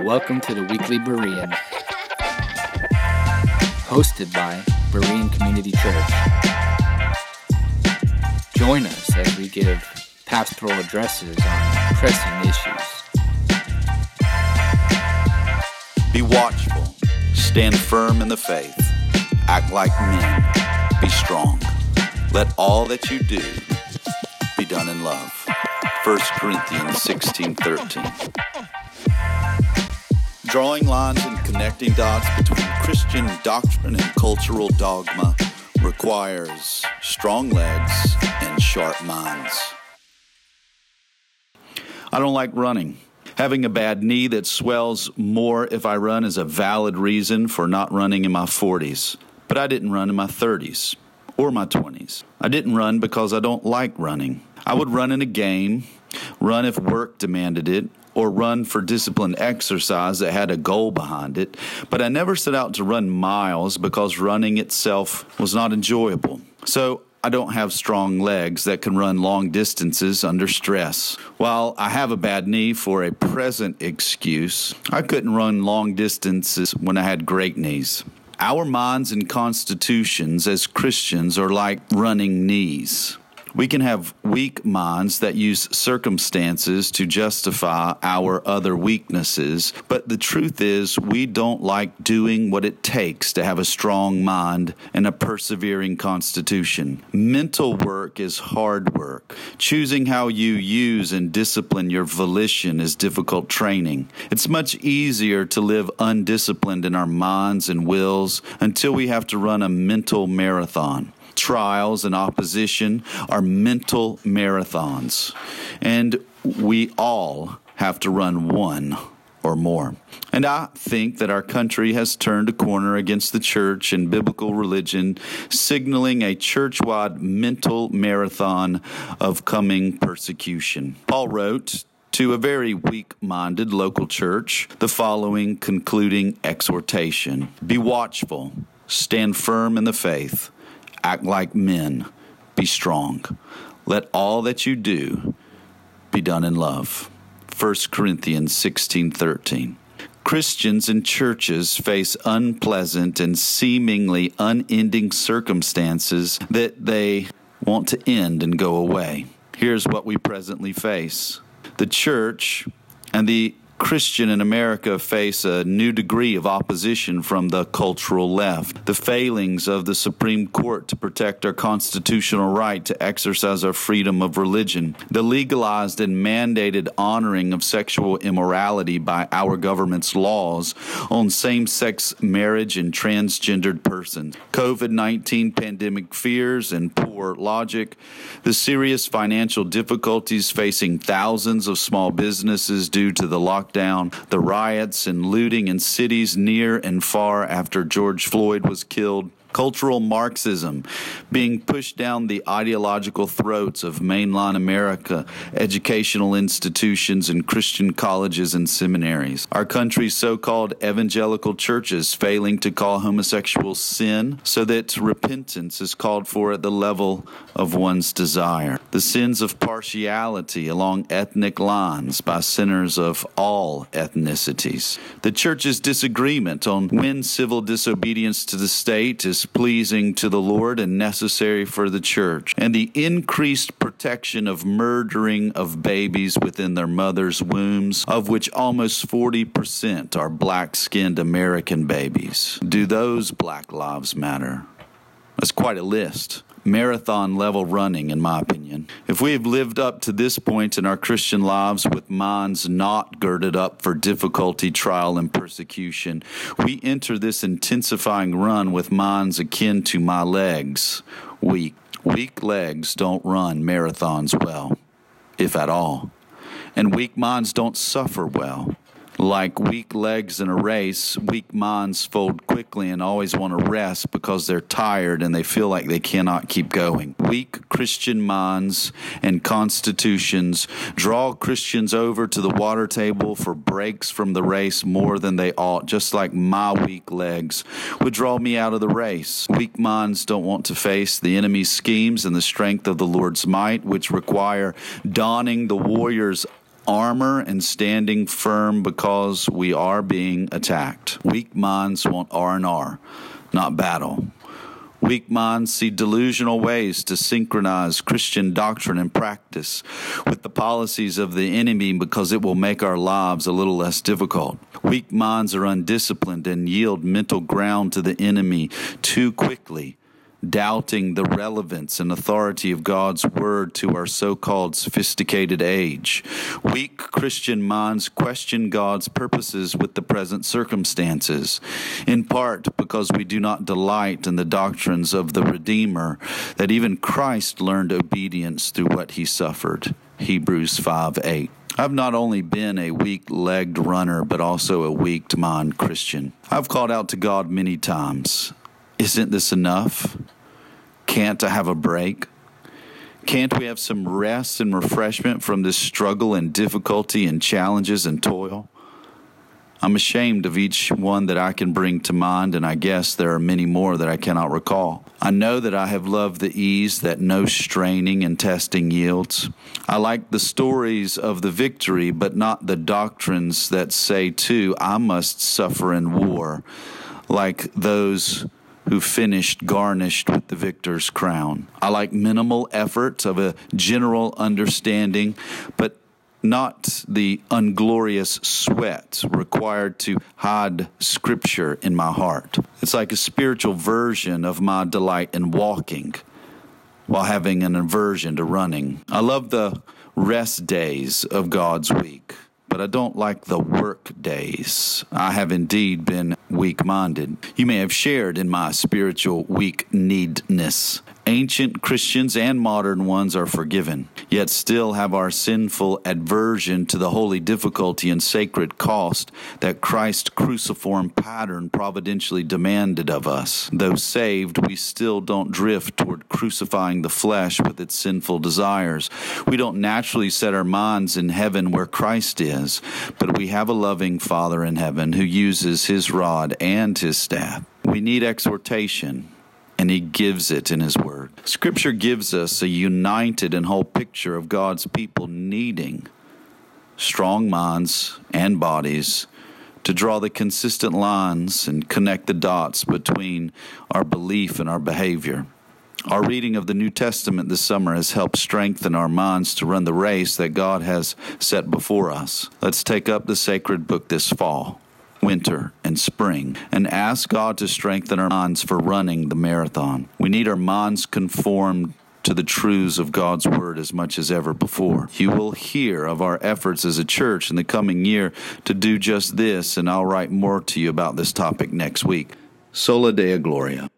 Welcome to the Weekly Berean, hosted by Berean Community Church. Join us as we give pastoral addresses on pressing issues. Be watchful, stand firm in the faith, act like men, be strong. Let all that you do be done in love. 1 Corinthians 16 13. Drawing lines and connecting dots between Christian doctrine and cultural dogma requires strong legs and sharp minds. I don't like running. Having a bad knee that swells more if I run is a valid reason for not running in my 40s. But I didn't run in my 30s or my 20s. I didn't run because I don't like running. I would run in a game, run if work demanded it, or run for disciplined exercise that had a goal behind it, but I never set out to run miles because running itself was not enjoyable. So I don't have strong legs that can run long distances under stress. While I have a bad knee for a present excuse, I couldn't run long distances when I had great knees. Our minds and constitutions as Christians are like running knees. We can have weak minds that use circumstances to justify our other weaknesses, but the truth is, we don't like doing what it takes to have a strong mind and a persevering constitution. Mental work is hard work. Choosing how you use and discipline your volition is difficult training. It's much easier to live undisciplined in our minds and wills until we have to run a mental marathon trials and opposition are mental marathons, and we all have to run one or more. And I think that our country has turned a corner against the church and biblical religion, signaling a church wide mental marathon of coming persecution. Paul wrote, to a very weak minded local church, the following concluding exhortation Be watchful, stand firm in the faith act like men, be strong. Let all that you do be done in love. 1 Corinthians 16:13. Christians and churches face unpleasant and seemingly unending circumstances that they want to end and go away. Here's what we presently face. The church and the Christian in America face a new degree of opposition from the cultural left. The failings of the Supreme Court to protect our constitutional right to exercise our freedom of religion. The legalized and mandated honoring of sexual immorality by our government's laws on same sex marriage and transgendered persons. COVID 19 pandemic fears and poor logic. The serious financial difficulties facing thousands of small businesses due to the lockdown lockdown, the riots and looting in cities near and far after George Floyd was killed, cultural Marxism being pushed down the ideological throats of mainline America, educational institutions, and Christian colleges and seminaries. Our country's so called evangelical churches failing to call homosexual sin so that repentance is called for at the level of one's desire. The sins of partiality along ethnic lines by sinners of all ethnicities. The church's disagreement on when civil disobedience to the state is pleasing to the Lord and necessary for the church, and the increased protection of murdering of babies within their mother's wombs, of which almost 40% are black skinned American babies. Do those black lives matter? That's quite a list marathon level running, in my opinion. If we have lived up to this point in our Christian lives with minds not girded up for difficulty, trial, and persecution, we enter this intensifying run with minds akin to my legs, weak. Weak legs don't run marathons well, if at all. And weak minds don't suffer well. Like weak legs in a race, weak minds fold quickly and always want to rest because they're tired and they feel like they cannot keep going. Weak Christian minds and constitutions draw Christians over to the water table for breaks from the race more than they ought, just like my weak legs would draw me out of the race. Weak minds don't want to face the enemy's schemes and the strength of the Lord's might, which require donning the warrior's armor and standing firm because we are being attacked. Weak minds want R&R, not battle. Weak minds see delusional ways to synchronize Christian doctrine and practice with the policies of the enemy because it will make our lives a little less difficult. Weak minds are undisciplined and yield mental ground to the enemy too quickly doubting the relevance and authority of God's word to our so called sophisticated age. Weak Christian minds question God's purposes with the present circumstances, in part because we do not delight in the doctrines of the Redeemer, that even Christ learned obedience through what he suffered. Hebrews 5 8. I've not only been a weak legged runner, but also a weak mind Christian. I've called out to God many times isn't this enough? Can't I have a break? Can't we have some rest and refreshment from this struggle and difficulty and challenges and toil? I'm ashamed of each one that I can bring to mind, and I guess there are many more that I cannot recall. I know that I have loved the ease that no straining and testing yields. I like the stories of the victory, but not the doctrines that say, too, I must suffer in war, like those who finished garnished with the victor's crown. I like minimal effort of a general understanding, but not the unglorious sweat required to hide scripture in my heart. It's like a spiritual version of my delight in walking while having an aversion to running. I love the rest days of God's week but I don't like the work days. I have indeed been weak minded. You may have shared in my spiritual weak needness. Ancient Christians and modern ones are forgiven, yet still have our sinful aversion to the holy difficulty and sacred cost that Christ's cruciform pattern providentially demanded of us. Though saved, we still don't drift toward crucifying the flesh with its sinful desires. We don't naturally set our minds in heaven where Christ is, but we have a loving Father in heaven who uses his rod and his staff. We need exhortation and he gives it in his word. Scripture gives us a united and whole picture of God's people needing strong minds and bodies to draw the consistent lines and connect the dots between our belief and our behavior. Our reading of the New Testament this summer has helped strengthen our minds to run the race that God has set before us. Let's take up the sacred book this fall winter, and spring, and ask God to strengthen our minds for running the marathon. We need our minds conformed to the truths of God's Word as much as ever before. You will hear of our efforts as a church in the coming year to do just this, and I'll write more to you about this topic next week. Soli Deo Gloria.